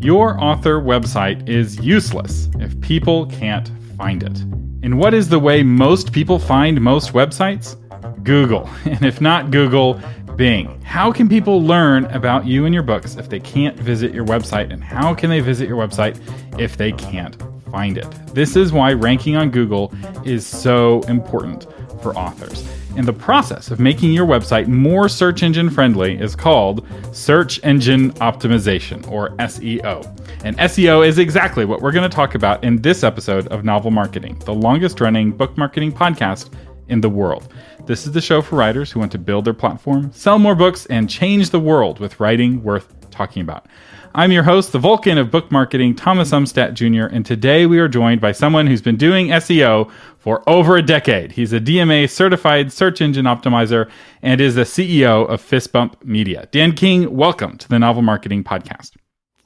Your author website is useless if people can't find it. And what is the way most people find most websites? Google. And if not Google, Bing. How can people learn about you and your books if they can't visit your website? And how can they visit your website if they can't find it? This is why ranking on Google is so important for authors. And the process of making your website more search engine friendly is called search engine optimization, or SEO. And SEO is exactly what we're going to talk about in this episode of Novel Marketing, the longest running book marketing podcast in the world. This is the show for writers who want to build their platform, sell more books, and change the world with writing worth talking about. I'm your host, the Vulcan of book marketing, Thomas Umstattd Jr., and today we are joined by someone who's been doing SEO for over a decade. He's a DMA certified search engine optimizer and is the CEO of Fistbump Media. Dan King, welcome to the Novel Marketing Podcast.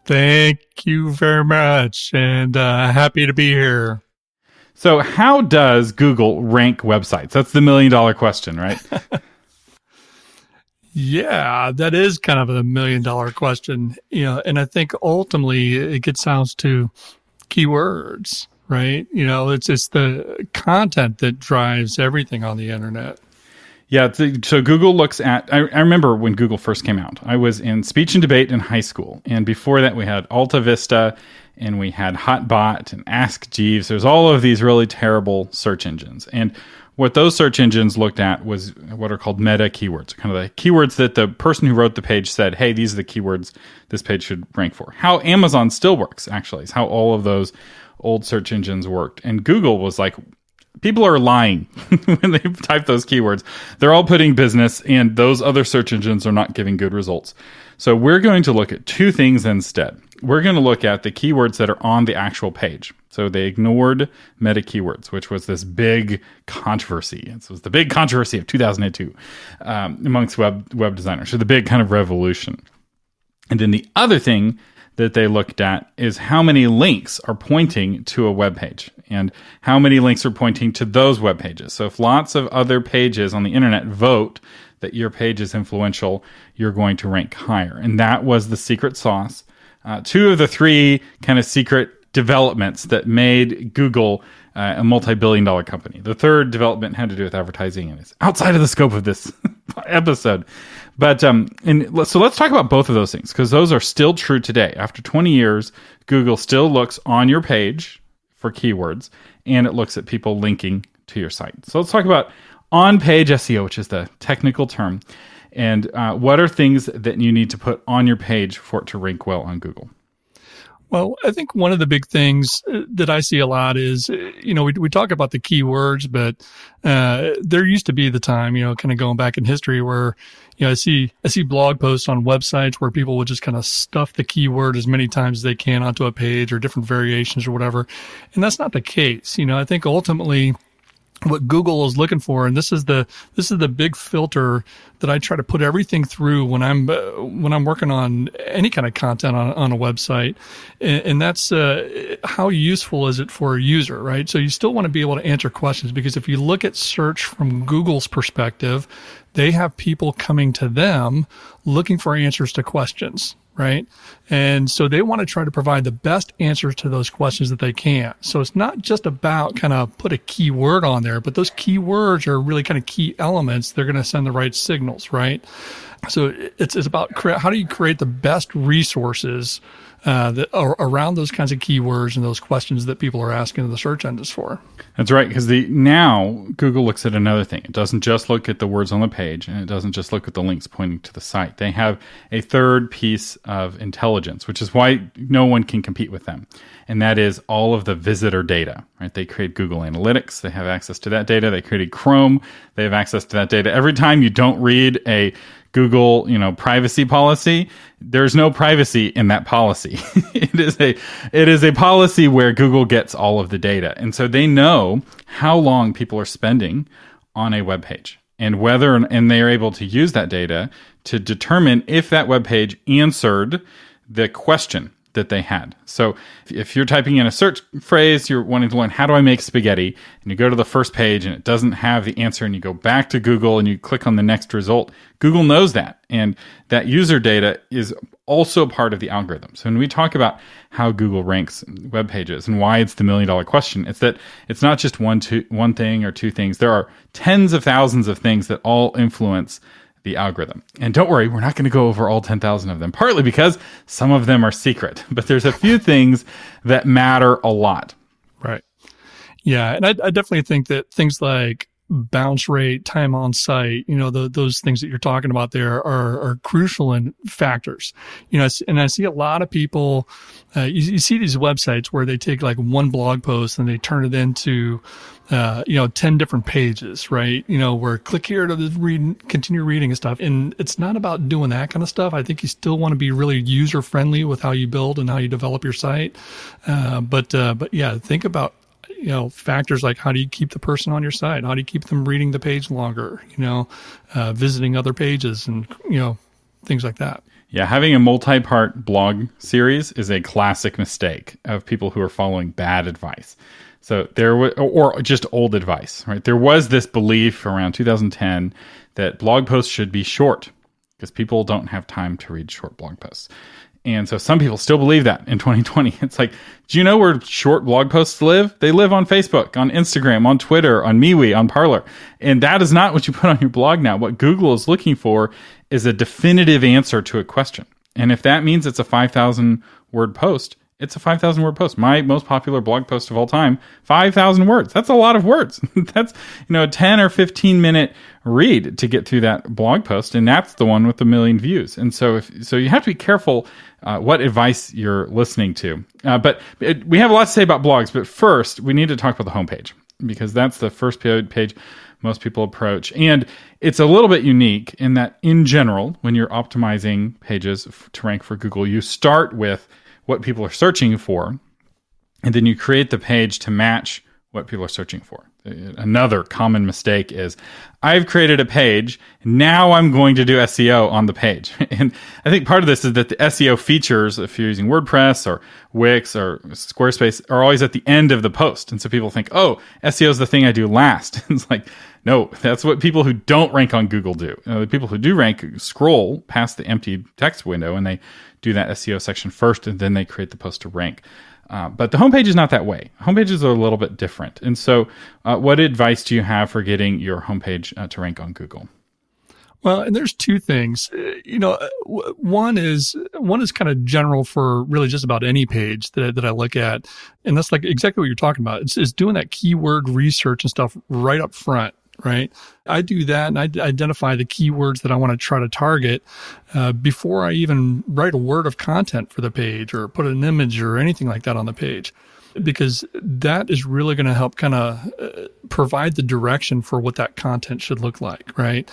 Thank you very much, and uh, happy to be here. So, how does Google rank websites? That's the million dollar question, right? Yeah, that is kind of a million dollar question. You know, and I think ultimately it gets down to keywords, right? You know, it's it's the content that drives everything on the internet. Yeah, so Google looks at. I, I, remember when Google first came out. I was in speech and debate in high school, and before that, we had Alta Vista, and we had Hotbot and Ask Jeeves. There's all of these really terrible search engines, and what those search engines looked at was what are called meta keywords, kind of the keywords that the person who wrote the page said, hey, these are the keywords this page should rank for. How Amazon still works, actually, is how all of those old search engines worked. And Google was like, people are lying when they type those keywords. They're all putting business, and those other search engines are not giving good results. So we're going to look at two things instead. We're going to look at the keywords that are on the actual page. So they ignored meta keywords, which was this big controversy. This was the big controversy of 2002 um, amongst web web designers. So the big kind of revolution. And then the other thing that they looked at is how many links are pointing to a web page and how many links are pointing to those web pages. So if lots of other pages on the internet vote that your page is influential, you're going to rank higher. And that was the secret sauce. Uh, two of the three kind of secret developments that made Google uh, a multi-billion dollar company. The third development had to do with advertising and it's outside of the scope of this episode. But um, and so let's talk about both of those things because those are still true today. After 20 years, Google still looks on your page for keywords and it looks at people linking to your site. So let's talk about on-page SEO, which is the technical term, and uh, what are things that you need to put on your page for it to rank well on Google. Well, I think one of the big things uh, that I see a lot is, uh, you know, we, we talk about the keywords, but uh, there used to be the time, you know, kind of going back in history where, you know, I see I see blog posts on websites where people would just kind of stuff the keyword as many times as they can onto a page or different variations or whatever, and that's not the case. You know, I think ultimately what Google is looking for, and this is the this is the big filter that I try to put everything through when I'm uh, when I'm working on any kind of content on, on a website, and, and that's uh, how useful is it for a user, right? So you still want to be able to answer questions because if you look at search from Google's perspective, they have people coming to them looking for answers to questions right? And so they want to try to provide the best answers to those questions that they can. So it's not just about kind of put a key word on there, but those key words are really kind of key elements. They're going to send the right signals, right? So it's, it's about cre- how do you create the best resources uh, that are around those kinds of keywords and those questions that people are asking the search engines for. That's right, because the now Google looks at another thing. It doesn't just look at the words on the page, and it doesn't just look at the links pointing to the site. They have a third piece of intelligence, which is why no one can compete with them, and that is all of the visitor data. Right? They create Google Analytics. They have access to that data. They created Chrome. They have access to that data. Every time you don't read a Google, you know, privacy policy, there's no privacy in that policy. it is a it is a policy where Google gets all of the data. And so they know how long people are spending on a web page and whether and they are able to use that data to determine if that web page answered the question that they had. So if you're typing in a search phrase, you're wanting to learn how do I make spaghetti, and you go to the first page and it doesn't have the answer, and you go back to Google and you click on the next result, Google knows that. And that user data is also part of the algorithm. So when we talk about how Google ranks web pages and why it's the million dollar question, it's that it's not just one, two, one thing or two things. There are tens of thousands of things that all influence the algorithm. And don't worry, we're not going to go over all 10,000 of them, partly because some of them are secret, but there's a few things that matter a lot. Right. Yeah. And I, I definitely think that things like bounce rate, time on site, you know, the, those things that you're talking about there are, are crucial in factors. You know, and I see a lot of people, uh, you, you, see these websites where they take like one blog post and they turn it into, uh, you know, 10 different pages, right? You know, where click here to read, continue reading and stuff. And it's not about doing that kind of stuff. I think you still want to be really user friendly with how you build and how you develop your site. Uh, but, uh, but yeah, think about you know factors like how do you keep the person on your site how do you keep them reading the page longer you know uh, visiting other pages and you know things like that yeah having a multi-part blog series is a classic mistake of people who are following bad advice so there was or just old advice right there was this belief around 2010 that blog posts should be short because people don't have time to read short blog posts and so some people still believe that in 2020. It's like, do you know where short blog posts live? They live on Facebook, on Instagram, on Twitter, on MeWe, on Parler. And that is not what you put on your blog now. What Google is looking for is a definitive answer to a question. And if that means it's a 5,000 word post, it's a 5,000 word post. My most popular blog post of all time, 5,000 words. That's a lot of words. that's, you know, a 10 or 15 minute read to get through that blog post. And that's the one with a million views. And so if, so you have to be careful uh, what advice you're listening to. Uh, but it, we have a lot to say about blogs. But first, we need to talk about the homepage because that's the first page most people approach. And it's a little bit unique in that, in general, when you're optimizing pages to rank for Google, you start with what people are searching for, and then you create the page to match what people are searching for. Another common mistake is I've created a page, now I'm going to do SEO on the page. And I think part of this is that the SEO features, if you're using WordPress or Wix or Squarespace, are always at the end of the post. And so people think, oh, SEO is the thing I do last. it's like, no, that's what people who don't rank on Google do. Know, the people who do rank scroll past the empty text window and they do that SEO section first and then they create the post to rank. Uh, but the homepage is not that way. Homepages are a little bit different. And so, uh, what advice do you have for getting your homepage uh, to rank on Google? Well, and there's two things. Uh, you know, uh, one is one is kind of general for really just about any page that that I look at, and that's like exactly what you're talking about. It's, it's doing that keyword research and stuff right up front right? I do that and I identify the keywords that I want to try to target uh, before I even write a word of content for the page or put an image or anything like that on the page. Because that is really going to help kind of uh, provide the direction for what that content should look like, right?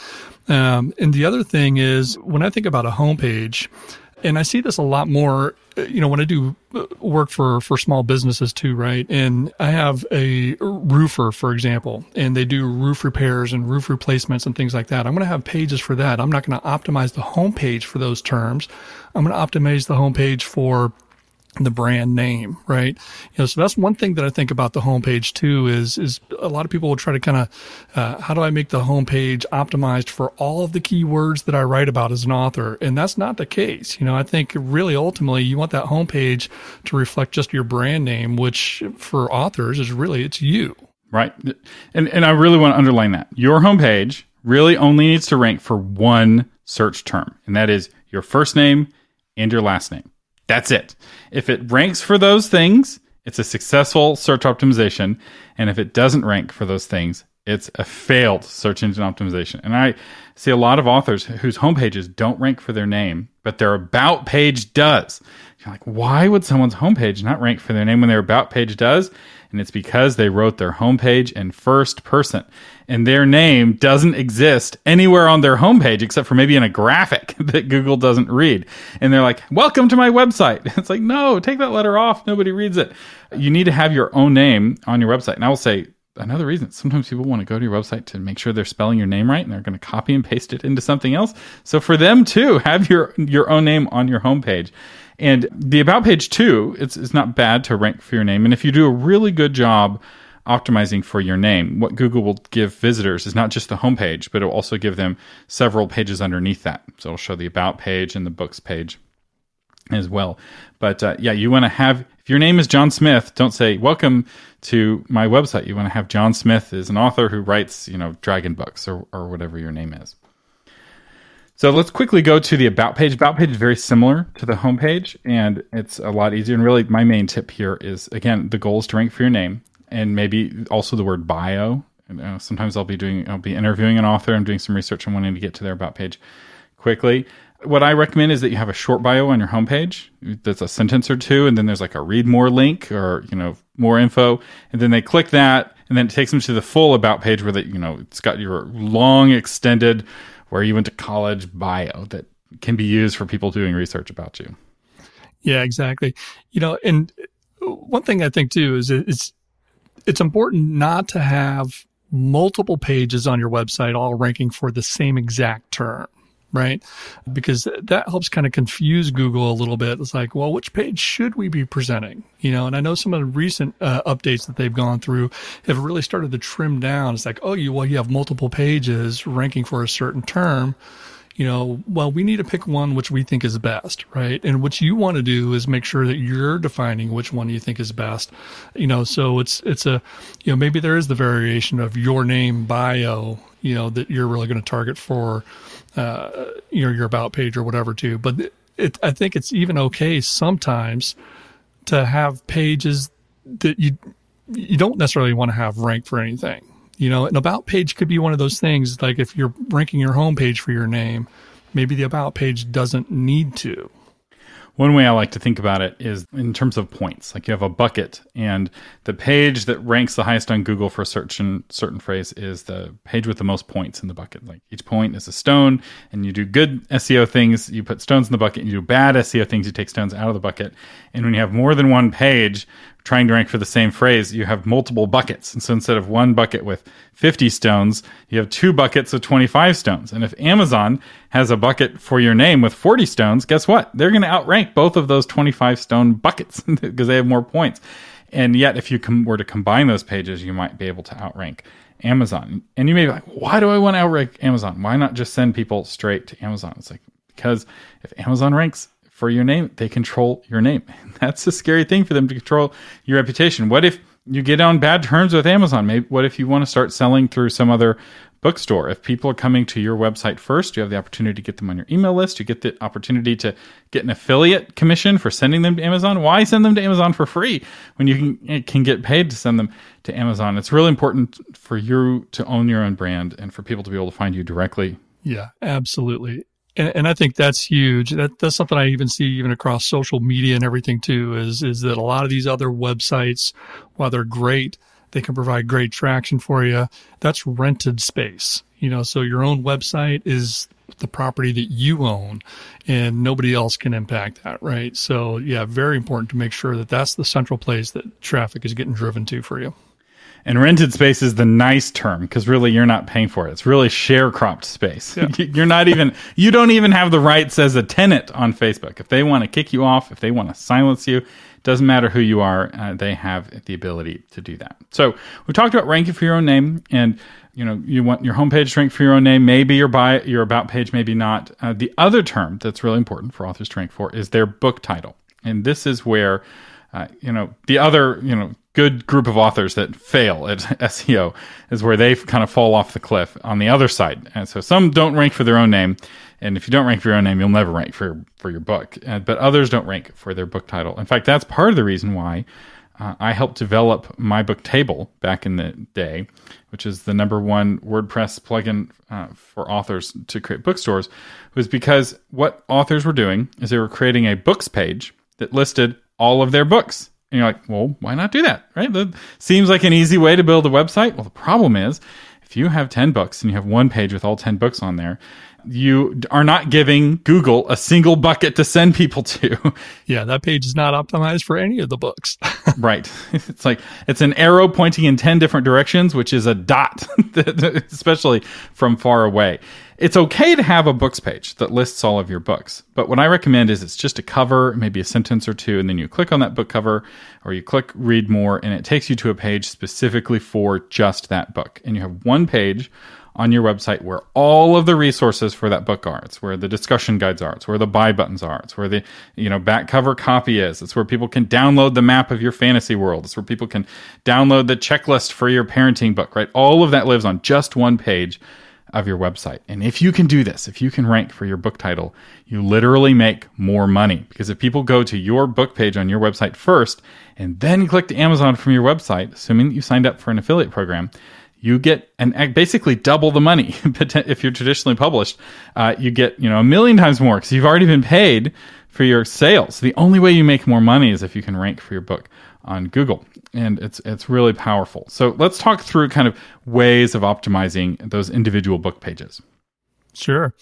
Um, and the other thing is when I think about a homepage, and I see this a lot more, uh, you know, when I do uh, work for, for small businesses too, right? And I have a roofer, for example, and they do roof repairs and roof replacements and things like that. I'm going to have pages for that. I'm not going to optimize the homepage for those terms. I'm going to optimize the homepage for the brand name, right? You know, so that's one thing that I think about the homepage too is is a lot of people will try to kind of uh, how do I make the homepage optimized for all of the keywords that I write about as an author, and that's not the case. You know, I think really ultimately you want that homepage to reflect just your brand name, which for authors is really it's you, right? And and I really want to underline that your homepage really only needs to rank for one search term, and that is your first name and your last name. That's it. If it ranks for those things, it's a successful search optimization. And if it doesn't rank for those things, it's a failed search engine optimization. And I see a lot of authors whose homepages don't rank for their name, but their about page does. You're like, why would someone's homepage not rank for their name when their about page does? And it's because they wrote their homepage in first person and their name doesn't exist anywhere on their homepage except for maybe in a graphic that Google doesn't read. And they're like, welcome to my website. It's like, no, take that letter off. Nobody reads it. You need to have your own name on your website. And I will say, another reason sometimes people want to go to your website to make sure they're spelling your name right and they're going to copy and paste it into something else so for them too have your your own name on your homepage And the about page too, it's it's not bad to rank for your name. And if you do a really good job optimizing for your name, what Google will give visitors is not just the homepage, but it will also give them several pages underneath that. So it'll show the about page and the books page as well. But uh, yeah, you want to have if your name is John Smith, don't say welcome to my website. You want to have John Smith is an author who writes, you know, dragon books or or whatever your name is. So let's quickly go to the about page. About page is very similar to the homepage, and it's a lot easier. And really, my main tip here is again, the goal is to rank for your name, and maybe also the word bio. Uh, sometimes I'll be doing, I'll be interviewing an author. I'm doing some research and wanting to get to their about page quickly. What I recommend is that you have a short bio on your homepage. That's a sentence or two, and then there's like a read more link or you know more info, and then they click that, and then it takes them to the full about page where that you know it's got your long extended where you went to college bio that can be used for people doing research about you. Yeah, exactly. You know, and one thing I think too is it's it's important not to have multiple pages on your website all ranking for the same exact term right? Because that helps kind of confuse Google a little bit. It's like, well, which page should we be presenting? You know, and I know some of the recent uh, updates that they've gone through have really started to trim down. It's like, oh, you well, you have multiple pages ranking for a certain term. You know, well, we need to pick one which we think is best, right? And what you want to do is make sure that you're defining which one you think is best. You know, so it's it's a, you know, maybe there is the variation of your name bio, you know, that you're really going to target for uh, your your about page or whatever too. But it, I think it's even okay sometimes to have pages that you you don't necessarily want to have ranked for anything. You know, an about page could be one of those things. Like if you're ranking your home page for your name, maybe the about page doesn't need to. One way I like to think about it is in terms of points. Like you have a bucket, and the page that ranks the highest on Google for a certain certain phrase is the page with the most points in the bucket. Like each point is a stone, and you do good SEO things, you put stones in the bucket. And you do bad SEO things, you take stones out of the bucket. And when you have more than one page trying to rank for the same phrase, you have multiple buckets. And so instead of one bucket with 50 stones, you have two buckets of 25 stones. And if Amazon has a bucket for your name with 40 stones, guess what? They're going to outrank both of those 25 stone buckets because they have more points. And yet, if you com- were to combine those pages, you might be able to outrank Amazon. And you may be like, why do I want to outrank Amazon? Why not just send people straight to Amazon? It's like, because if Amazon ranks for your name, they control your name. That's a scary thing for them to control your reputation. What if you get on bad terms with Amazon? Maybe what if you want to start selling through some other bookstore? If people are coming to your website first, you have the opportunity to get them on your email list. You get the opportunity to get an affiliate commission for sending them to Amazon. Why send them to Amazon for free when you can eh, can get paid to send them to Amazon? It's really important for you to own your own brand and for people to be able to find you directly. Yeah, absolutely and, and I think that's huge. That that's something I even see even across social media and everything too. Is is that a lot of these other websites, while they're great, they can provide great traction for you. That's rented space. You know, so your own website is the property that you own and nobody else can impact that, right? So, yeah, very important to make sure that that's the central place that traffic is getting driven to for you. And rented space is the nice term because really you're not paying for it. It's really sharecropped space. Yeah. You're not even, you don't even have the rights as a tenant on Facebook. If they want to kick you off, if they want to silence you, doesn't matter who you are, uh, they have the ability to do that. So we talked about ranking for your own name and you know you want your homepage to rank for your own name maybe your buy your about page maybe not uh, the other term that's really important for authors to rank for is their book title and this is where uh, you know the other you know good group of authors that fail at SEO is where they kind of fall off the cliff on the other side. And so some don't rank for their own name, and if you don't rank for your own name, you'll never rank for for your book. Uh, but others don't rank for their book title. In fact, that's part of the reason why uh, I helped develop MyBookTable back in the day, which is the number one WordPress plugin uh, for authors to create bookstores, was because what authors were doing is they were creating a books page that listed all of their books and you're like, well, why not do that? Right? That seems like an easy way to build a website. Well, the problem is if you have 10 books and you have one page with all 10 books on there, you are not giving Google a single bucket to send people to. Yeah, that page is not optimized for any of the books. right. It's like it's an arrow pointing in 10 different directions, which is a dot, especially from far away. It's okay to have a books page that lists all of your books, but what I recommend is it's just a cover, maybe a sentence or two, and then you click on that book cover or you click read more, and it takes you to a page specifically for just that book. And you have one page on your website where all of the resources for that book are. It's where the discussion guides are. It's where the buy buttons are. It's where the you know back cover copy is. It's where people can download the map of your fantasy world. It's where people can download the checklist for your parenting book. Right, all of that lives on just one page of your website. And if you can do this, if you can rank for your book title, you literally make more money. Because if people go to your book page on your website first and then click to Amazon from your website, assuming that you signed up for an affiliate program, you get and basically double the money. if you're traditionally published, uh, you get you know a million times more because you've already been paid for your sales. The only way you make more money is if you can rank for your book on Google, and it's it's really powerful. So let's talk through kind of ways of optimizing those individual book pages. Sure.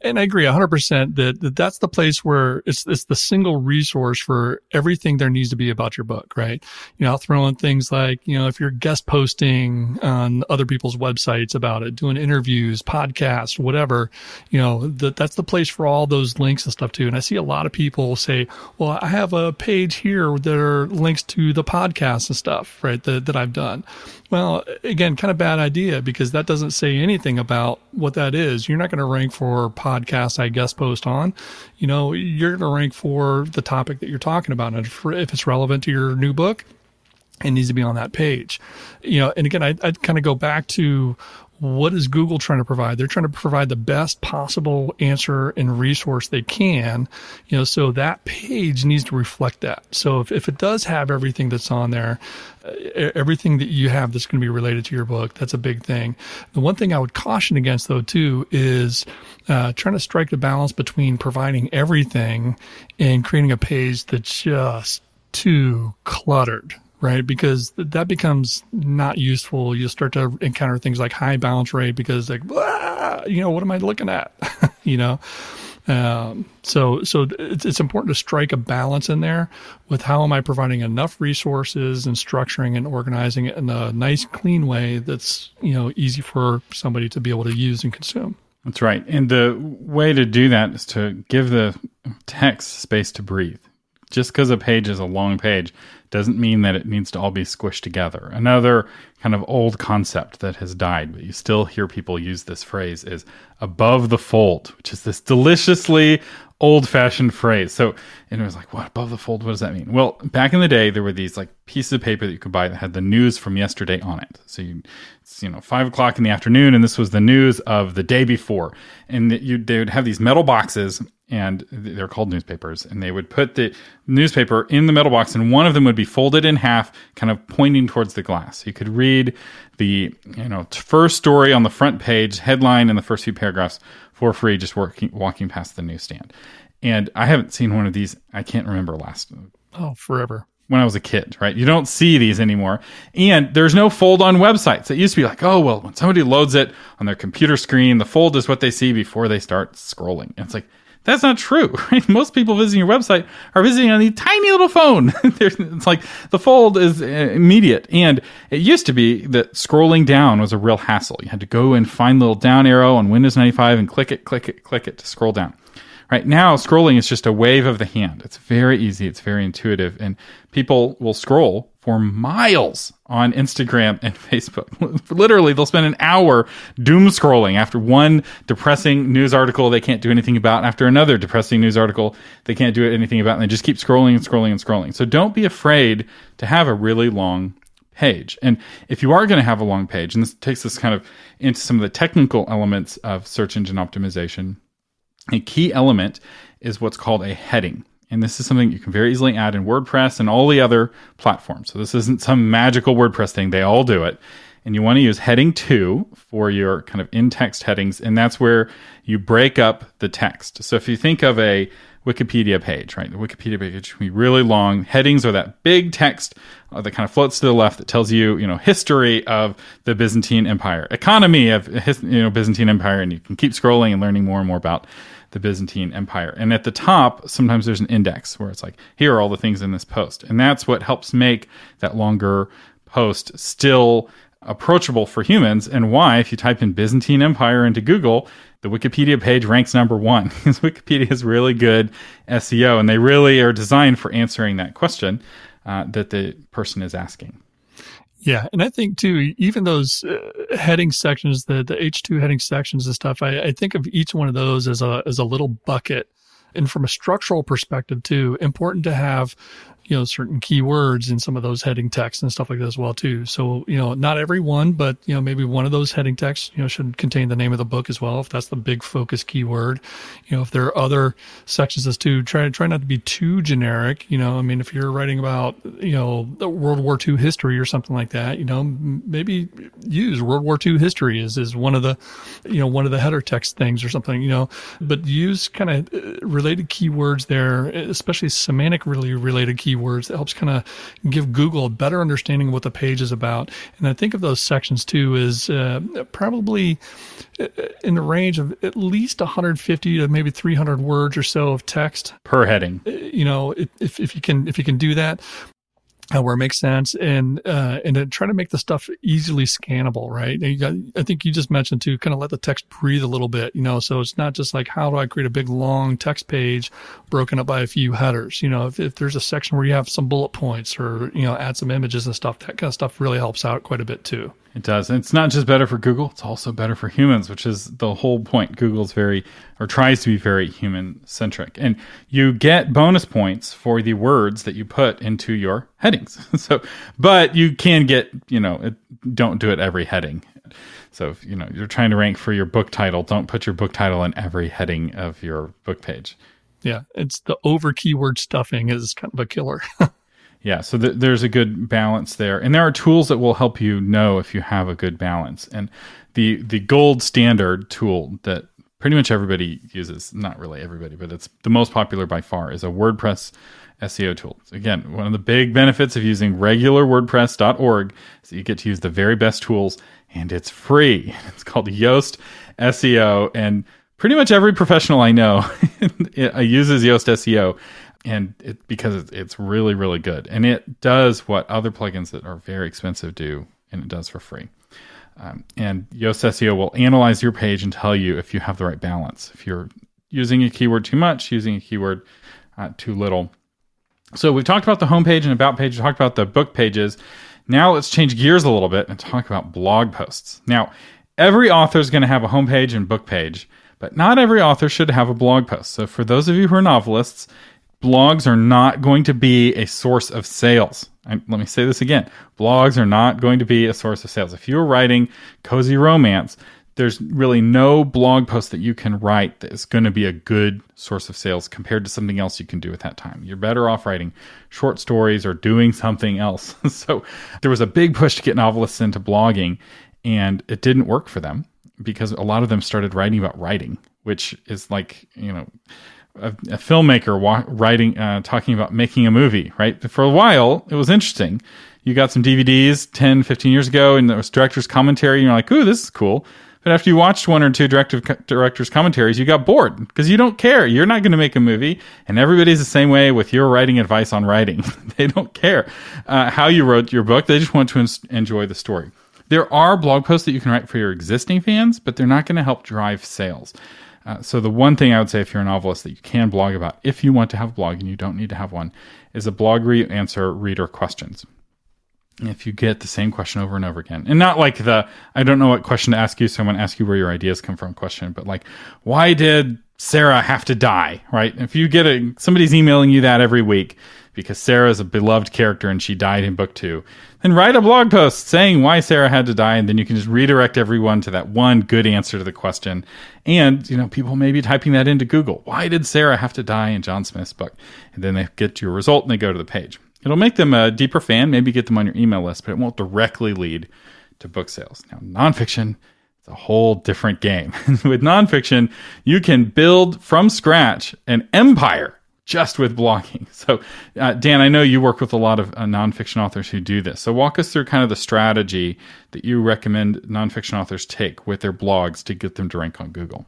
And I agree 100% that, that that's the place where it's, it's the single resource for everything there needs to be about your book, right? You know, I'll throw in things like, you know, if you're guest posting on other people's websites about it, doing interviews, podcasts, whatever, you know, that that's the place for all those links and stuff too. And I see a lot of people say, well, I have a page here that are links to the podcasts and stuff, right? That, that I've done. Well, again, kind of bad idea because that doesn't say anything about what that is. You're not going to rank for podcasts I guest post on. You know, you're going to rank for the topic that you're talking about. And if, if it's relevant to your new book, it needs to be on that page. You know, and again, I, I'd kind of go back to what is Google trying to provide? They're trying to provide the best possible answer and resource they can, you know, so that page needs to reflect that. So if, if it does have everything that's on there, everything that you have that's going to be related to your book, that's a big thing. The one thing I would caution against though too is uh, trying to strike the balance between providing everything and creating a page that's just too cluttered right? Because that becomes not useful. You'll start to encounter things like high bounce rate because like, you know, what am I looking at? you know? Um, so, so it's, it's important to strike a balance in there with how am I providing enough resources and structuring and organizing it in a nice, clean way that's, you know, easy for somebody to be able to use and consume. That's right. And the way to do that is to give the text space to breathe. Just because a page is a long page doesn't mean that it needs to all be squished together. Another kind of old concept that has died, but you still hear people use this phrase is above the fold, which is this deliciously old fashioned phrase. So, and it was like, what above the fold? What does that mean? Well, back in the day, there were these like pieces of paper that you could buy that had the news from yesterday on it. So you, it's, you know, five o'clock in the afternoon, and this was the news of the day before. And you, they would have these metal boxes, and they're called newspapers, and they would put the newspaper in the metal box, and one of them would be folded in half, kind of pointing towards the glass. You could read the, you know, first story on the front page, headline in the first few paragraphs for free, just working, walking past the newsstand. And I haven't seen one of these. I can't remember last. Oh, forever when I was a kid, right? You don't see these anymore. And there's no fold on websites. It used to be like, oh, well, when somebody loads it on their computer screen, the fold is what they see before they start scrolling. And it's like, that's not true, right? Most people visiting your website are visiting on the tiny little phone. it's like the fold is uh, immediate. And it used to be that scrolling down was a real hassle. You had to go and find the little down arrow on Windows 95 and click it, click it, click it to scroll down. Right now, scrolling is just a wave of the hand. It's very easy. It's very intuitive. And people will scroll for miles on Instagram and Facebook. Literally, they'll spend an hour doom scrolling after one depressing news article they can't do anything about, after another depressing news article they can't do anything about, and they just keep scrolling and scrolling and scrolling. So don't be afraid to have a really long page. And if you are going to have a long page, and this takes us kind of into some of the technical elements of search engine optimization, a key element is what's called a heading. And this is something you can very easily add in WordPress and all the other platforms. So this isn't some magical WordPress thing, they all do it. And you want to use heading two for your kind of in text headings. And that's where you break up the text. So if you think of a Wikipedia page, right? The Wikipedia page can be really long. Headings are that big text uh, that kind of floats to the left that tells you, you know, history of the Byzantine Empire, economy of, you know, Byzantine Empire, and you can keep scrolling and learning more and more about the Byzantine Empire. And at the top, sometimes there's an index where it's like, here are all the things in this post. And that's what helps make that longer post still approachable for humans and why, if you type in Byzantine Empire into Google, the Wikipedia page ranks number one because Wikipedia is really good SEO and they really are designed for answering that question uh, that the person is asking. Yeah, and I think too, even those uh, heading sections, the the H two heading sections and stuff, I, I think of each one of those as a as a little bucket. And from a structural perspective too, important to have you know certain keywords in some of those heading texts and stuff like that as well too. So you know not every one but you know maybe one of those heading texts you know should contain the name of the book as well if that's the big focus keyword. You know if there are other sections as to try try not to be too generic you know. I mean if you're writing about you know world war ii history or something like that you know maybe use world war ii history is is one of the you know one of the header text things or something you know. But use kind of uh, related keywords there especially semantically related keywords keywords that helps kind of give Google a better understanding of what the page is about. And I think of those sections too is uh, probably uh, in the range of at least 150 to maybe 300 words or so of text per heading. Uh, you know, if, if you can if you can do that, uh, where it makes sense and uh, and then try to make the stuff easily scannable right? Got, i think you just mentioned to kind of let the text breathe a little bit you know? So it's not just like how do i create a big long text page broken up by a few headers? You know if, if there's a section where you have some bullet points or you know add some images and stuff that kind of stuff really helps out quite a bit too it does. And it's not just better for Google, it's also better for humans, which is the whole point. Google's very, or tries to be very human centric. And you get bonus points for the words that you put into your headings. so, but you can get, you know, it, don't do it every heading. So, if, you know, you're trying to rank for your book title, don't put your book title in every heading of your book page. Yeah. It's the over keyword stuffing is kind of a killer. Yeah, so th- there's a good balance there, and there are tools that will help you know if you have a good balance. And the the gold standard tool that pretty much everybody uses, not really everybody, but it's the most popular by far, is a WordPress SEO tool. Again, one of the big benefits of using regular WordPress.org is that you get to use the very best tools, and it's free. It's called Yoast SEO, and pretty much every professional I know uses Yoast SEO and it because it's really really good. And it does what other plugins that are very expensive do and it does for free. Um, and Yoast SEO will analyze your page and tell you if you have the right balance. If you're using a keyword too much using a keyword uh, too little. So we've talked about the homepage and about page we talked about the book pages. Now let's change gears a little bit and talk about blog posts. Now every author is going to have a homepage and book page but not every author should have a blog post. So for those of you who are novelists blogs are not going to be a source of sales. Let me say this again. Blogs are not going to be a source of sales. If you're writing cozy romance, there's really no blog post that you can write that is going to be a good source of sales compared to something else you can do at that time. You're better off writing short stories or doing something else. so there was a big push to get novelists into blogging, and it didn't work for them because a lot of them started writing about writing, which is like, you know, a, a filmmaker wa- writing, uh, talking about making a movie, right? For a while, it was interesting. You got some DVDs 10, 15 years ago, and there was director's commentary, and you're like, ooh, this is cool. But after you watched one or two director's commentaries, you got bored because you don't care. You're not going to make a movie. And everybody's the same way with your writing advice on writing. they don't care uh, how you wrote your book. They just want to enjoy the story. There are blog posts that you can write for your existing fans, but they're not going to help drive sales. Uh, so the one thing I would say if you're a novelist that you can blog about, if you want to have a blog and you don't need to have one, is a blog where you answer reader questions. If you get the same question over and over again, and not like the I don't know what question to ask you, so I'm going to ask you where your ideas come from question, but like why did Sarah have to die? Right? If you get a somebody's emailing you that every week, because Sarah is a beloved character and she died in book two. Then write a blog post saying why Sarah had to die, and then you can just redirect everyone to that one good answer to the question. And, you know, people may be typing that into Google. Why did Sarah have to die in John Smith's book? And then they get your result and they go to the page. It'll make them a deeper fan, maybe get them on your email list, but it won't directly lead to book sales. Now, nonfiction, it's a whole different game. With nonfiction, you can build from scratch an empire just with blogging. So, uh, Dan, I know you work with a lot of uh, nonfiction authors who do this. So, walk us through kind of the strategy that you recommend nonfiction authors take with their blogs to get them to rank on Google.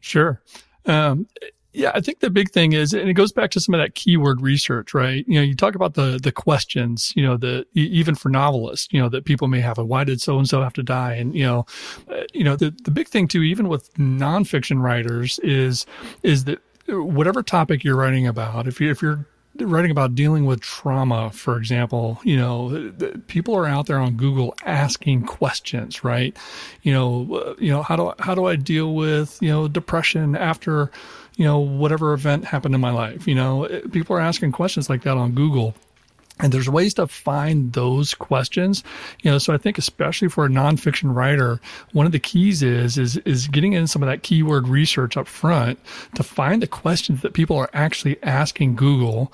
Sure. Um, Yeah, I think the big thing is, and it goes back to some of that keyword research, right? You know, you talk about the the questions, you know, the even for novelists, you know, that people may have, why did so and so have to die? And you know, uh, you know, the the big thing too, even with nonfiction writers, is is that whatever topic you're writing about, if you if you're writing about dealing with trauma, for example, you know, people are out there on Google asking questions, right? You know, uh, you know, how do how do I deal with you know depression after you know whatever event happened in my life? You know, people are asking questions like that on Google and there's ways to find those questions, you know. So I think, especially for a nonfiction writer, one of the keys is is is getting in some of that keyword research up front to find the questions that people are actually asking Google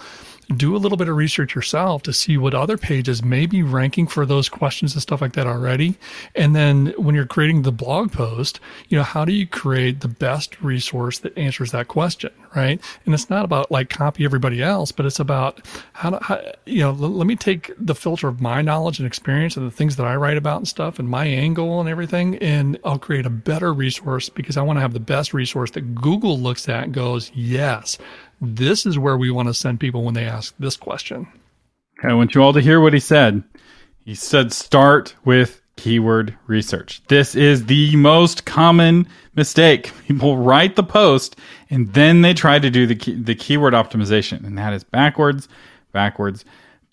do a little bit of research yourself to see what other pages may be ranking for those questions and stuff like that already. And then when you're creating the blog post, you know, how do you create the best resource that answers that question, right? And it's not about like copy everybody else, but it's about how to, how, you know, l- let me take the filter of my knowledge and experience and the things that I write about and stuff and my angle and everything, and I'll create a better resource because I want to have the best resource that Google looks at and goes, yes, this is where we want to send people when they ask this question. I want you all to hear what he said. He said, start with keyword research. This is the most common mistake. People write the post and then they try to do the, key, the keyword optimization, and that is backwards, backwards,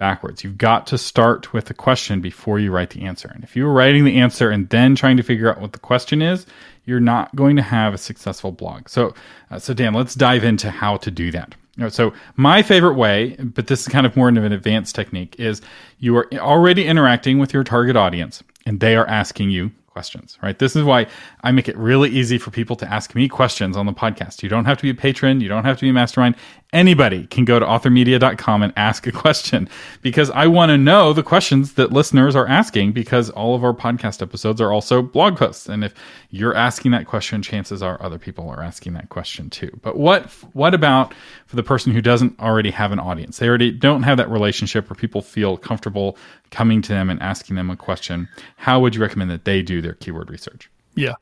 backwards. You've got to start with the question before you write the answer. And if you were writing the answer and then trying to figure out what the question is, you're not going to have a successful blog. So, uh, so Dan, let's dive into how to do that. So, my favorite way, but this is kind of more of an advanced technique, is you are already interacting with your target audience and they are asking you questions, right? This is why I make it really easy for people to ask me questions on the podcast. You don't have to be a patron, you don't have to be a mastermind. Anybody can go to authormedia.com and ask a question because I want to know the questions that listeners are asking because all of our podcast episodes are also blog posts. And if you're asking that question, chances are other people are asking that question too. But what what about for the person who doesn't already have an audience? They already don't have that relationship where people feel comfortable coming to them and asking them a question. How would you recommend that they do their keyword research? Yeah.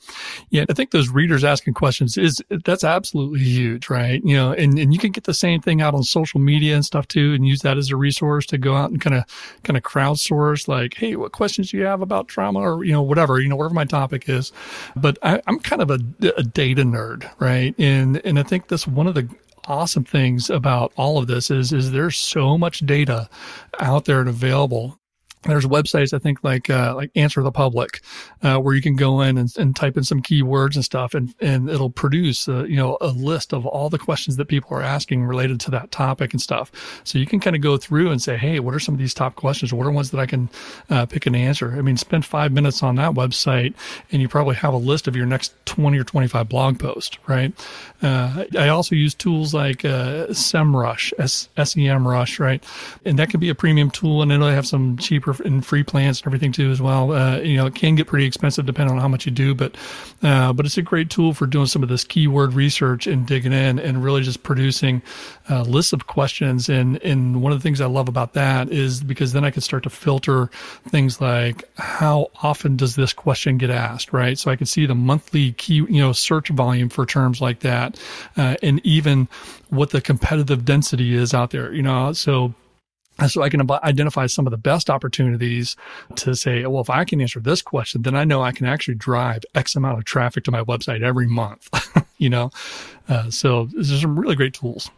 Yeah. I think those readers asking questions is that's absolutely huge, right? You know, and, and you can get the same thing out on social media and stuff too and use that as a resource to go out and kind of kind of crowdsource like, hey, what questions do you have about trauma or, you know, whatever, you know, whatever my topic is. But I, I'm kind of a, a data nerd, right? And and I think that's one of the awesome things about all of this is is there's so much data out there and available there's websites I think like uh, like Answer the Public, uh, where you can go in and, and type in some keywords and stuff, and and it'll produce uh, you know a list of all the questions that people are asking related to that topic and stuff. So you can kind of go through and say, hey, what are some of these top questions? What are ones that I can uh, pick an answer? I mean, spend five minutes on that website, and you probably have a list of your next twenty or twenty five blog posts, right? Uh, I also use tools like SEMrush, S E M Rush, right, and that can be a premium tool, and it'll have some cheaper and free plans and everything too as well. Uh, you know, it can get pretty expensive depending on how much you do, but uh, but it's a great tool for doing some of this keyword research and digging in and really just producing uh, lists of questions. And and one of the things I love about that is because then I can start to filter things like how often does this question get asked, right? So I can see the monthly key, you know, search volume for terms like that, uh, and even what the competitive density is out there. You know, so so I can identify some of the best opportunities to say, well, if I can answer this question, then I know I can actually drive X amount of traffic to my website every month. you know, uh, so there's some really great tools.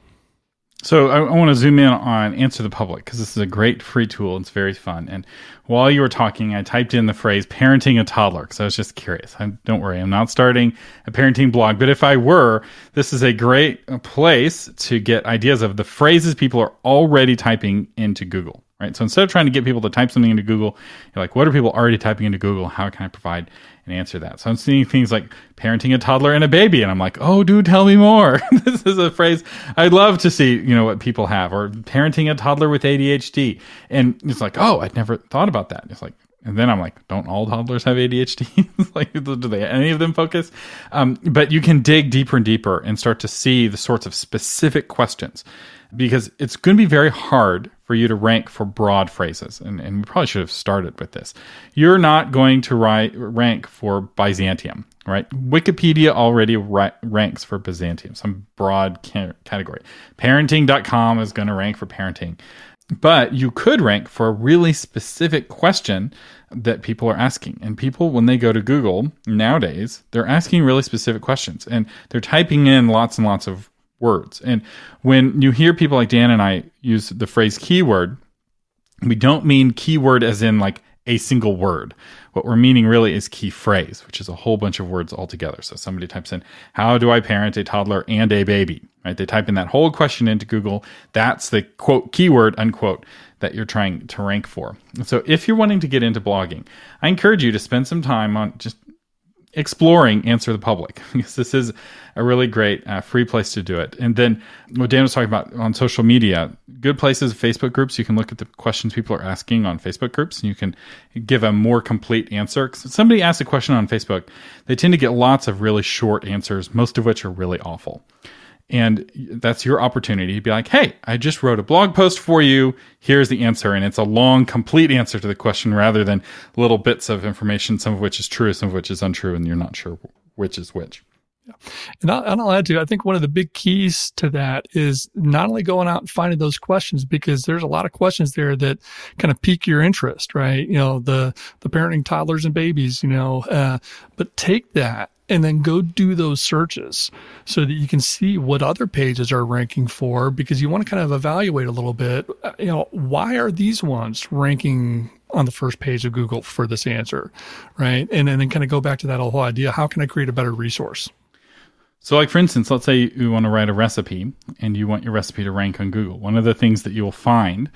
So I, I want to zoom in on Answer the Public because this is a great free tool. It's very fun. And while you were talking, I typed in the phrase parenting a toddler because I was just curious. I, don't worry, I'm not starting a parenting blog, but if I were, this is a great uh, place to get ideas of the phrases people are already typing into Google. Right. So instead of trying to get people to type something into Google, you're like, what are people already typing into Google? How can I provide and answer to that. So I'm seeing things like parenting a toddler and a baby, and I'm like, oh, dude, tell me more. this is a phrase I'd love to see, you know, what people have, or parenting a toddler with ADHD. And it's like, oh, I'd never thought about that. It's like, And then I'm like, don't all toddlers have ADHD? like, do they any of them focus? Um, but you can dig deeper and deeper and start to see the sorts of specific questions because it's going to be very hard for you to rank for broad phrases. And, and we probably should have started with this. You're not going to write, rank for Byzantium, right? Wikipedia already ra- ranks for Byzantium, some broad ca- category. Parenting.com is going to rank for parenting. But you could rank for a really specific question that people are asking. And people, when they go to Google nowadays, they're asking really specific questions and they're typing in lots and lots of words. And when you hear people like Dan and I use the phrase keyword, we don't mean keyword as in like a single word. What we're meaning really is key phrase, which is a whole bunch of words altogether. So somebody types in, How do I parent a toddler and a baby? Right? They type in that whole question into Google. That's the quote keyword, unquote, that you're trying to rank for. So if you're wanting to get into blogging, I encourage you to spend some time on just exploring Answer the Public because this is a really great uh, free place to do it. And then what Dan was talking about on social media, good places, Facebook groups. You can look at the questions people are asking on Facebook groups and you can give a more complete answer. Somebody asks a question on Facebook, they tend to get lots of really short answers, most of which are really awful. And that's your opportunity to be like, hey, I just wrote a blog post for you. Here's the answer. And it's a long, complete answer to the question rather than little bits of information, some of which is true, some of which is untrue, and you're not sure which is which. Yeah. And I'll, and I'll add to, I think one of the big keys to that is not only going out and finding those questions, because there's a lot of questions there that kind of pique your interest, right? You know, the, the parenting toddlers and babies, you know, uh, but take that and then go do those searches so that you can see what other pages are ranking for because you want to kind of evaluate a little bit uh, you know why are these ones ranking on the first page of google for this answer right and, and then kind of go back to that whole idea how can i create a better resource so like for instance let's say you want to write a recipe and you want your recipe to rank on google one of the things that you'll find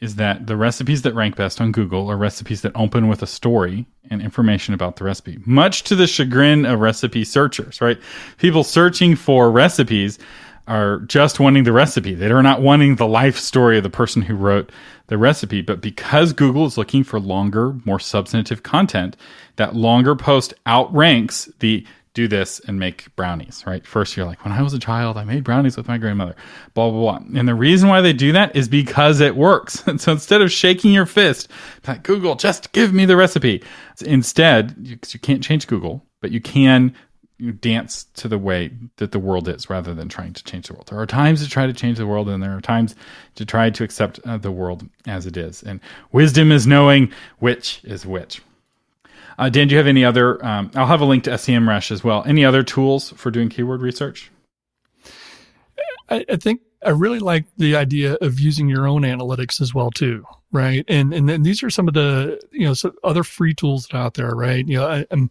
is that the recipes that rank best on Google are recipes that open with a story and information about the recipe, much to the chagrin of recipe searchers, right? People searching for recipes are just wanting the recipe. They are not wanting the life story of the person who wrote the recipe. But because Google is looking for longer, more substantive content, that longer post outranks the do this and make brownies, right? First, you're like, when I was a child, I made brownies with my grandmother, blah, blah, blah. And the reason why they do that is because it works. So instead of shaking your fist, like, Google, just give me the recipe. Instead, you, you can't change Google, but you can you dance to the way that the world is rather than trying to change the world. There are times to try to change the world, and there are times to try to accept uh, the world as it is. And wisdom is knowing which is which. Uh, Dan, do you have any other? Um, I'll have a link to SEMrush as well. Any other tools for doing keyword research? I, I think I really like the idea of using your own analytics as well too, right? And and then these are some of the you know other free tools that are out there, right? You know, I, I'm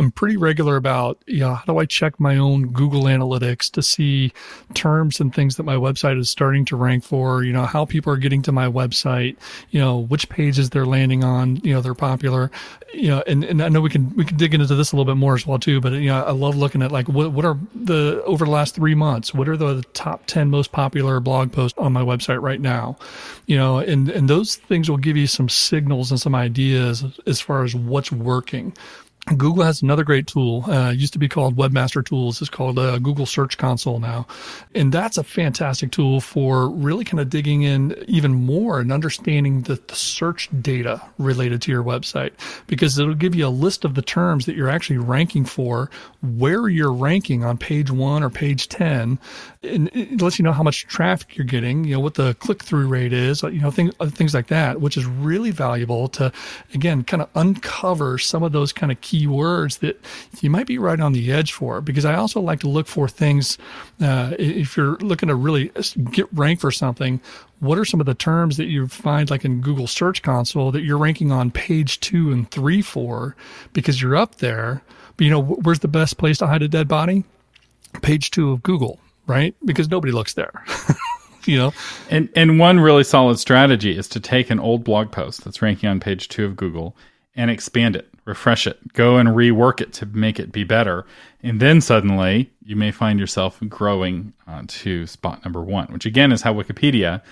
I'm pretty regular about, you know, how do I check my own Google Analytics to see terms and things that my website is starting to rank for, you know, how people are getting to my website, you know, which pages they're landing on, you know, they're popular, you know, and, and I know we can, we can dig into this a little bit more as well too, but, you know, I love looking at like, what, what are the, over the last three months, what are the top 10 most popular blog posts on my website right now? You know, and, and those things will give you some signals and some ideas as far as what's working. Google has another great tool. Uh, used to be called Webmaster Tools. It's called uh, Google Search Console now, and that's a fantastic tool for really kind of digging in even more and understanding the, the search data related to your website because it'll give you a list of the terms that you're actually ranking for, where you're ranking on page one or page ten, and it lets you know how much traffic you're getting, you know what the click through rate is, you know things things like that, which is really valuable to again kind of uncover some of those kind of key keywords that you might be right on the edge for. Because I also like to look for things, uh, if you're looking to really get ranked for something, what are some of the terms that you find like in Google Search Console that you're ranking on page two and three for because you're up there? But you know, where's the best place to hide a dead body? Page two of Google, right? Because nobody looks there. you know and and one really solid strategy is to take an old blog post that's ranking on page 2 of Google and expand it refresh it, go and rework it to make it be better. And then suddenly you may find yourself growing uh, to spot number one, which again is how Wikipedia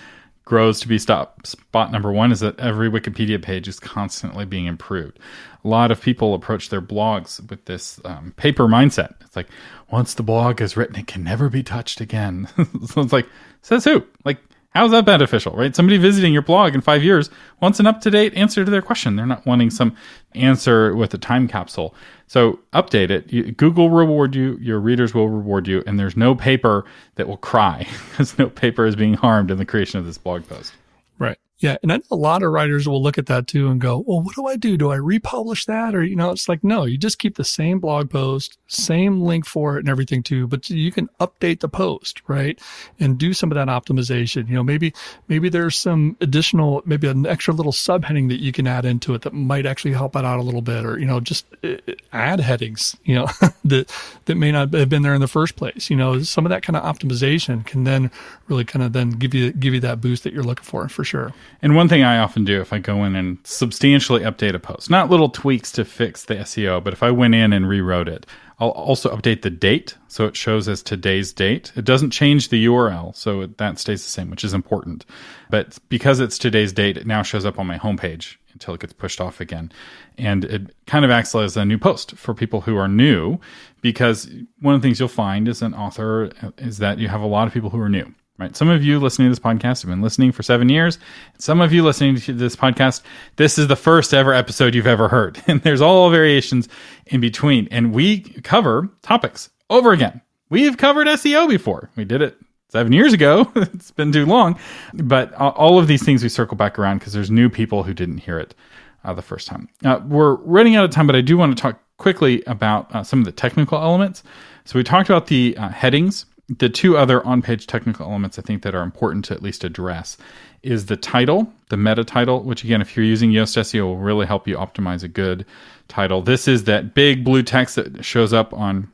grows to be stop, spot number one is that every Wikipedia page is constantly being improved. A lot of people approach their blogs with this um, paper mindset. It's like, once the blog is written, it can never be touched again. so it's like, says who? Like, How's that beneficial, right? Somebody visiting your blog in five years wants an up to date answer to their question. They're not wanting some answer with a time capsule. So update it. Google reward you, your readers will reward you, and there's no paper that will cry because no paper is being harmed in the creation of this blog post. Right. Yeah. And I know a lot of writers will look at that too and go, well, what do I do? Do I republish that? Or, you know, it's like, no, you just keep the same blog post, same link for it and everything too, but you can update the post, right? And do some of that optimization. You know, maybe, maybe there's some additional, maybe an extra little subheading that you can add into it that might actually help it out a little bit or, you know, just uh, add headings, you know, that, that may not have been there in the first place. You know, some of that kind of optimization can then really kind of then give you, give you that boost that you're looking for, for sure. And one thing I often do if I go in and substantially update a post, not little tweaks to fix the SEO, but if I went in and rewrote it, I'll also update the date so it shows as today's date. It doesn't change the URL, so that stays the same, which is important. But because it's today's date, it now shows up on my homepage until it gets pushed off again. And it kind of acts as a new post for people who are new because one of the things you'll find as an author is that you have a lot of people who are new right? Some of you listening to this podcast have been listening for seven years. Some of you listening to this podcast, this is the first ever episode you've ever heard. And there's all variations in between. And we cover topics over again. We have covered SEO before. We did it seven years ago. it's been too long. But all of these things we circle back around because there's new people who didn't hear it uh, the first time. Uh, we're running out of time, but I do want to talk quickly about uh, some of the technical elements. So we talked about the uh, headings the two other on page technical elements I think that are important to at least address is the title, the meta title, which again, if you're using Yoast SEO, will really help you optimize a good title. This is that big blue text that shows up on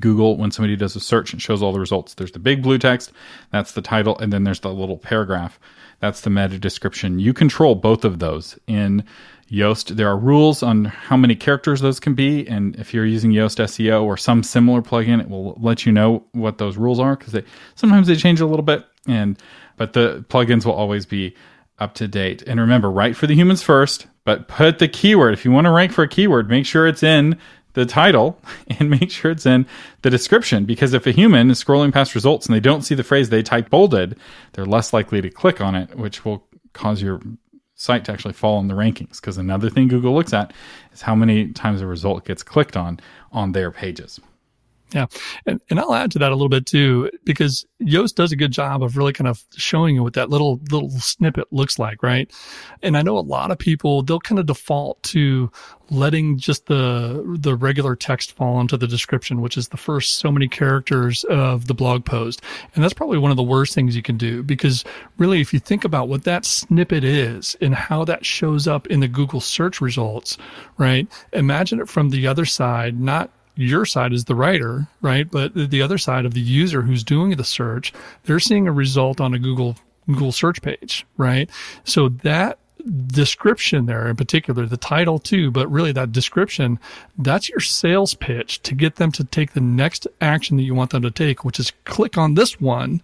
Google when somebody does a search and shows all the results. There's the big blue text, that's the title, and then there's the little paragraph. That's the meta description. You control both of those in Yoast. There are rules on how many characters those can be, and if you're using Yoast SEO or some similar plugin, it will let you know what those rules are because they sometimes they change a little bit. And but the plugins will always be up to date. And remember, write for the humans first, but put the keyword. If you want to rank for a keyword, make sure it's in the title and make sure it's in the description because if a human is scrolling past results and they don't see the phrase they type bolded, they're less likely to click on it, which will cause your site to actually fall in the rankings because another thing Google looks at is how many times a result gets clicked on on their pages. Yeah. And, and I'll add to that a little bit too, because Yoast does a good job of really kind of showing you what that little, little snippet looks like, right? And I know a lot of people, they'll kind of default to letting just the, the regular text fall into the description, which is the first so many characters of the blog post. And that's probably one of the worst things you can do because really, if you think about what that snippet is and how that shows up in the Google search results, right? Imagine it from the other side, not your side is the writer, right? But the other side of the user who's doing the search, they're seeing a result on a Google Google search page, right? So that description there in particular, the title too, but really that description, that's your sales pitch to get them to take the next action that you want them to take, which is click on this one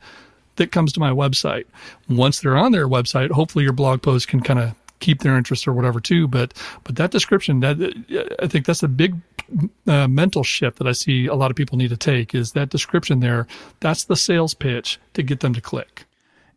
that comes to my website. Once they're on their website, hopefully your blog post can kind of keep their interest or whatever too. But but that description, that I think that's a big uh, mental shift that I see a lot of people need to take is that description there. That's the sales pitch to get them to click.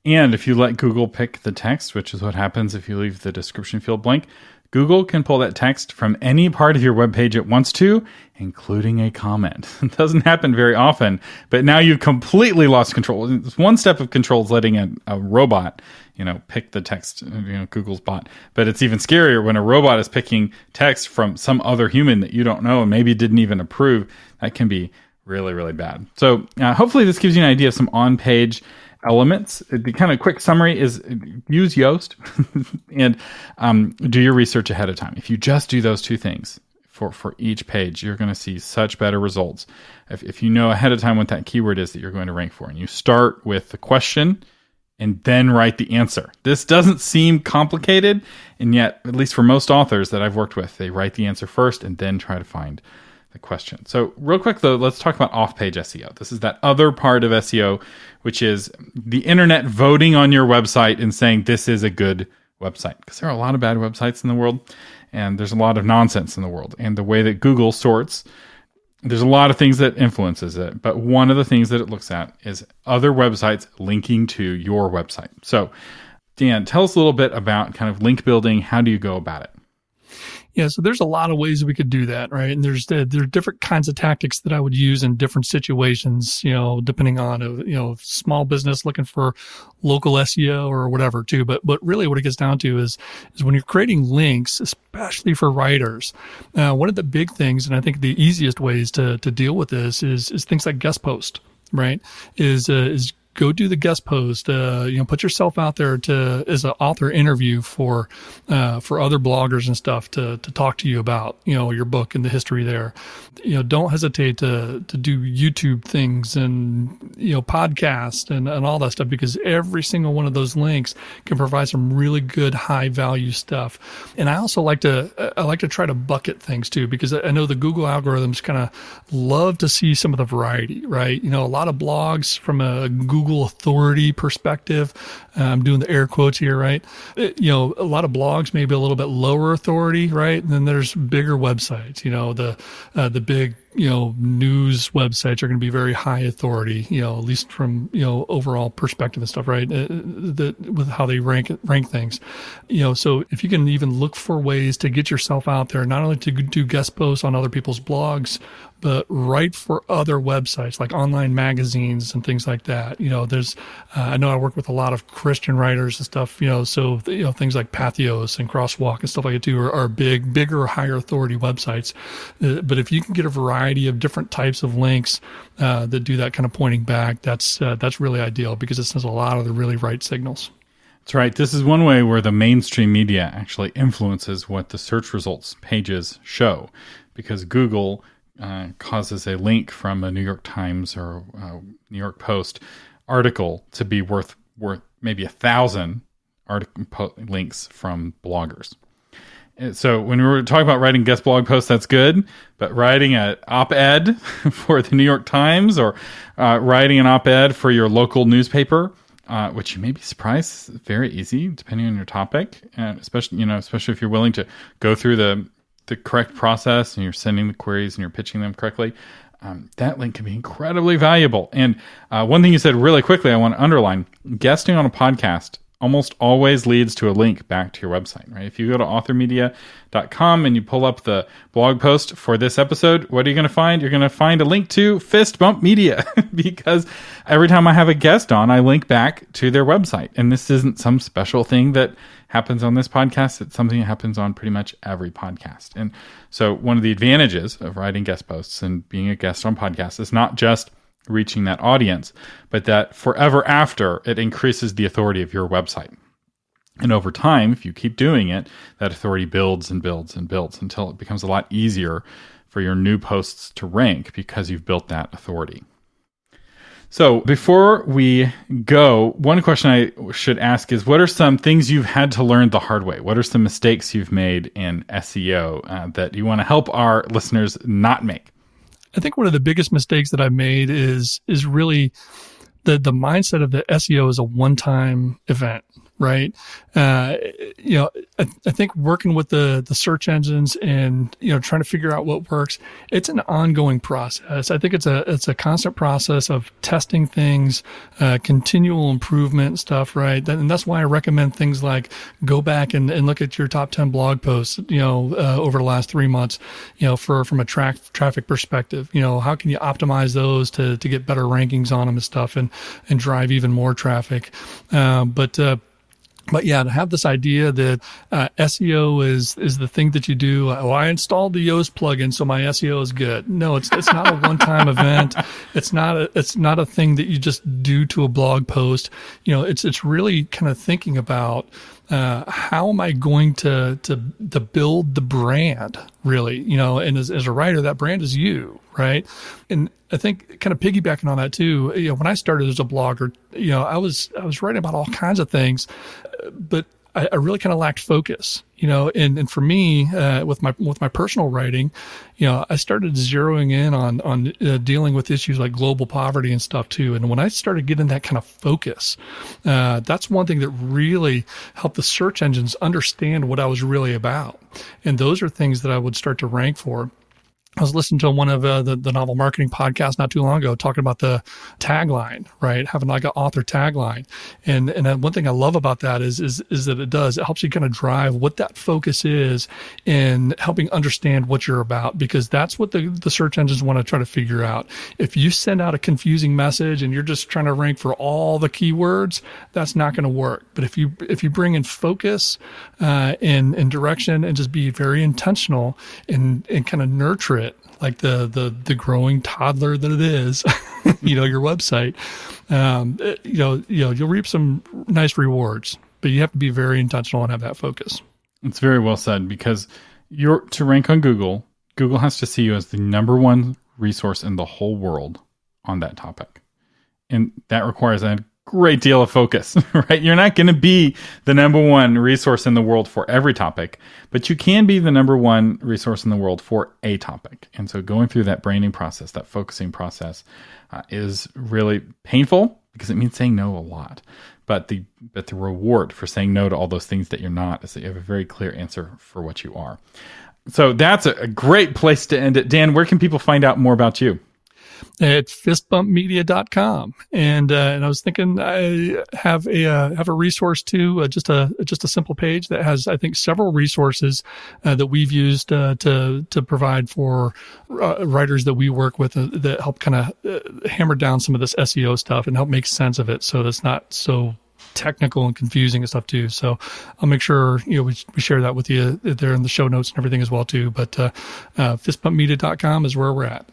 And if you let Google pick the text, which is what happens if you leave the description field blank, Google can pull that text from any part of your web page it wants to, including a comment. It doesn't happen very often, but now you've completely lost control. One step of control is letting a, a robot you know, pick the text, you know, Google's bot. But it's even scarier when a robot is picking text from some other human that you don't know and maybe didn't even approve. That can be really, really bad. So uh, hopefully this gives you an idea of some on-page elements. The kind of quick summary is use Yoast and um, do your research ahead of time. If you just do those two things for, for each page, you're going to see such better results. If, if you know ahead of time what that keyword is that you're going to rank for, and you start with the question and then write the answer. This doesn't seem complicated, and yet, at least for most authors that I've worked with, they write the answer first and then try to find the question. So, real quick though, let's talk about off page SEO. This is that other part of SEO, which is the internet voting on your website and saying this is a good website. Because there are a lot of bad websites in the world and there's a lot of nonsense in the world. And the way that Google sorts, there's a lot of things that influences it. But one of the things that it looks at is other websites linking to your website. So, Dan, tell us a little bit about kind of link building. How do you go about it? Yeah, so there's a lot of ways we could do that, right? And there's uh, there are different kinds of tactics that I would use in different situations, you know, depending on a you know small business looking for local SEO or whatever too. But but really, what it gets down to is is when you're creating links, especially for writers, uh, one of the big things, and I think the easiest ways to to deal with this is is things like guest post, right? Is uh, is go do the guest post. Uh, you know, put yourself out there to as an author interview for uh, for other bloggers and stuff to to talk to you about you know your book and the history there. You know, don't hesitate to to do YouTube things and you know podcast and and all that stuff because every single one of those links can provide some really good high value stuff. And I also like to I like to try to bucket things too because I know the Google algorithms kind of love to see some of the variety, right? You know, a lot of blogs from a Google Google authority perspective. I'm doing the air quotes here, right? It, you know, a lot of blogs maybe a little bit lower authority, right? And then there's bigger websites. You know, the uh, the big you know news websites are going to be very high authority you know at least from you know overall perspective and stuff right? Uh, the, with how they rank rank things. You know so if you can even look for ways to get yourself out there not only to do guest posts on other people's blogs but write for other websites like online magazines and things like that. You know there's uh, i know i work with a lot of christian writers and stuff you know so you know things like Patheos and crosswalk and stuff like that too are, are big bigger higher authority websites. Uh, but if you can get a variety variety of different types of links uh, that do that kind of pointing back, that's uh, that's really ideal because it sends a lot of the really right signals. That's right. This is one way where the mainstream media actually influences what the search results pages show, because Google uh, causes a link from a New York Times or uh, New York Post article to be worth worth maybe a thousand article links from bloggers so when we were talking about writing guest blog posts, that's good. But writing an op-ed for the New York Times or uh, writing an op-ed for your local newspaper, uh, which you may be surprised is very easy depending on your topic, and especially you know especially if you're willing to go through the the correct process and you're sending the queries and you're pitching them correctly. Um, that link can be incredibly valuable. And uh, one thing you said really quickly, I want to underline: guesting on a podcast almost always leads to a link back to your website, right? If you go to authormedia.com and you pull up the blog post for this episode, what are you going to find? You're going to find a link to Fist Bump Media because every time I have a guest on, I link back to their website. And this isn't some special thing that happens on this podcast. It's something that happens on pretty much every podcast. And so one of the advantages of writing guest posts and being a guest on podcasts is not just – reaching that audience, but that forever after it increases the authority of your website. And over time, if you keep doing it, that authority builds and builds and builds until it becomes a lot easier for your new posts to rank because you've built that authority. So, before we go, one question I should ask is what are some things you've had to learn the hard way? What are some mistakes you've made in SEO uh, that you want to help our listeners not make? I think one of the biggest mistakes that I've made is is really the the mindset of the SEO is a one time event right? Uh, you know, I, I, think working with the the search engines and you know trying to figure out what works, it's an ongoing process. I think it's a it's a constant process of testing things, uh, continual improvement stuff, right? And that's why I recommend things like go back and, and look at your top ten blog posts, you know, uh, over the last three months, you know, for from a track traffic perspective, you know, how can you optimize those to to get better rankings on them and stuff, and and drive even more traffic, uh, but uh, but yeah, to have this idea that uh, SEO is is the thing that you do. Oh, I installed the Yoast plugin, so my SEO is good. No, it's it's not a one time event. It's not a it's not a thing that you just do to a blog post. You know, it's it's really kind of thinking about uh, how am I going to to to build the brand really? You know, and as as a writer, that brand is you, right? And I think kind of piggybacking on that too. You know, when I started as a blogger, you know, I was I was writing about all kinds of things, but I, I really kind of lacked focus, you know, and, and for me, uh, with my, with my personal writing, you know, I started zeroing in on, on uh, dealing with issues like global poverty and stuff too. And when I started getting that kind of focus, uh, that's one thing that really helped the search engines understand what I was really about. And those are things that I would start to rank for. I was listening to one of uh, the, the novel marketing podcasts not too long ago talking about the tagline, right? Having like an author tagline. And, and one thing I love about that is, is, is that it does, it helps you kind of drive what that focus is in helping understand what you're about, because that's what the, the search engines want to try to figure out. If you send out a confusing message and you're just trying to rank for all the keywords, that's not going to work. But if you, if you bring in focus, uh, and, and direction and just be very intentional and, and kind of nurture it, like the the the growing toddler that it is, you know, your website, um, it, you know, you know, you'll reap some nice rewards, but you have to be very intentional and have that focus. It's very well said because you're to rank on Google. Google has to see you as the number one resource in the whole world on that topic, and that requires a great deal of focus, right? You're not going to be the number one resource in the world for every topic, but you can be the number one resource in the world for a topic. And so going through that branding process, that focusing process uh, is really painful because it means saying no a lot. But the but the reward for saying no to all those things that you're not is that you have a very clear answer for what you are. So that's a, a great place to end it. Dan, where can people find out more about you? At fistbumpmedia.com. And, uh, and I was thinking I have a, uh, have a resource too, uh, just a, just a simple page that has, I think, several resources, uh, that we've used, uh, to, to provide for uh, writers that we work with that help kind of hammer down some of this SEO stuff and help make sense of it. So that's not so technical and confusing and stuff too. So I'll make sure, you know, we, we share that with you there in the show notes and everything as well too. But, uh, uh, fistbumpmedia.com is where we're at.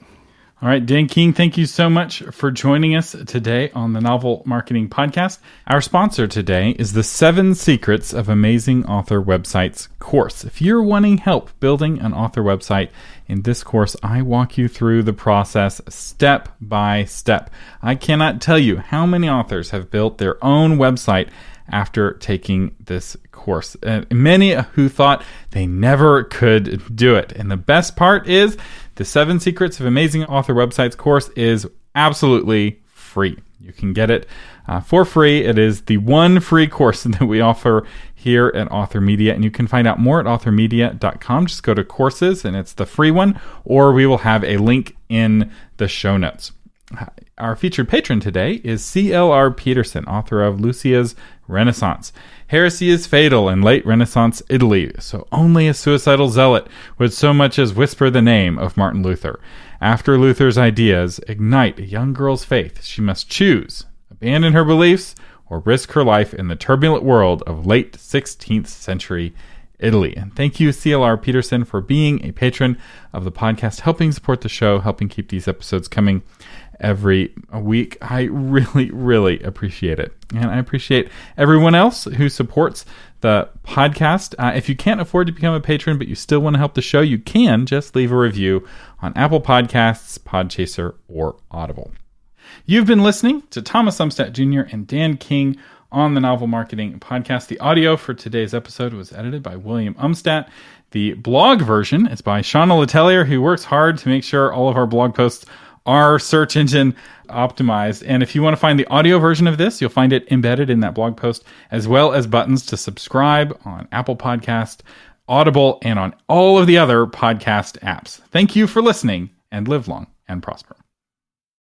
All right, Dan King, thank you so much for joining us today on the Novel Marketing Podcast. Our sponsor today is the Seven Secrets of Amazing Author Websites course. If you're wanting help building an author website, in this course, I walk you through the process step by step. I cannot tell you how many authors have built their own website after taking this course. Uh, many who thought they never could do it. And the best part is the Seven Secrets of Amazing Author Websites course is absolutely free. You can get it uh, for free. It is the one free course that we offer here at Author Media, and you can find out more at authormedia.com. Just go to courses, and it's the free one, or we will have a link in the show notes. Our featured patron today is C.L.R. Peterson, author of Lucia's Renaissance. Heresy is fatal in late Renaissance Italy, so only a suicidal zealot would so much as whisper the name of Martin Luther. After Luther's ideas ignite a young girl's faith, she must choose abandon her beliefs or risk her life in the turbulent world of late 16th century Italy. And thank you, CLR Peterson, for being a patron of the podcast, helping support the show, helping keep these episodes coming every week. I really, really appreciate it. And I appreciate everyone else who supports the podcast. Uh, if you can't afford to become a patron, but you still want to help the show, you can just leave a review on Apple Podcasts, Podchaser, or Audible. You've been listening to Thomas Umstattd Jr. and Dan King on the Novel Marketing Podcast. The audio for today's episode was edited by William Umstattd. The blog version is by Shauna Letellier, who works hard to make sure all of our blog posts are search engine optimized. And if you want to find the audio version of this, you'll find it embedded in that blog post, as well as buttons to subscribe on Apple Podcast, Audible, and on all of the other podcast apps. Thank you for listening and live long and prosper.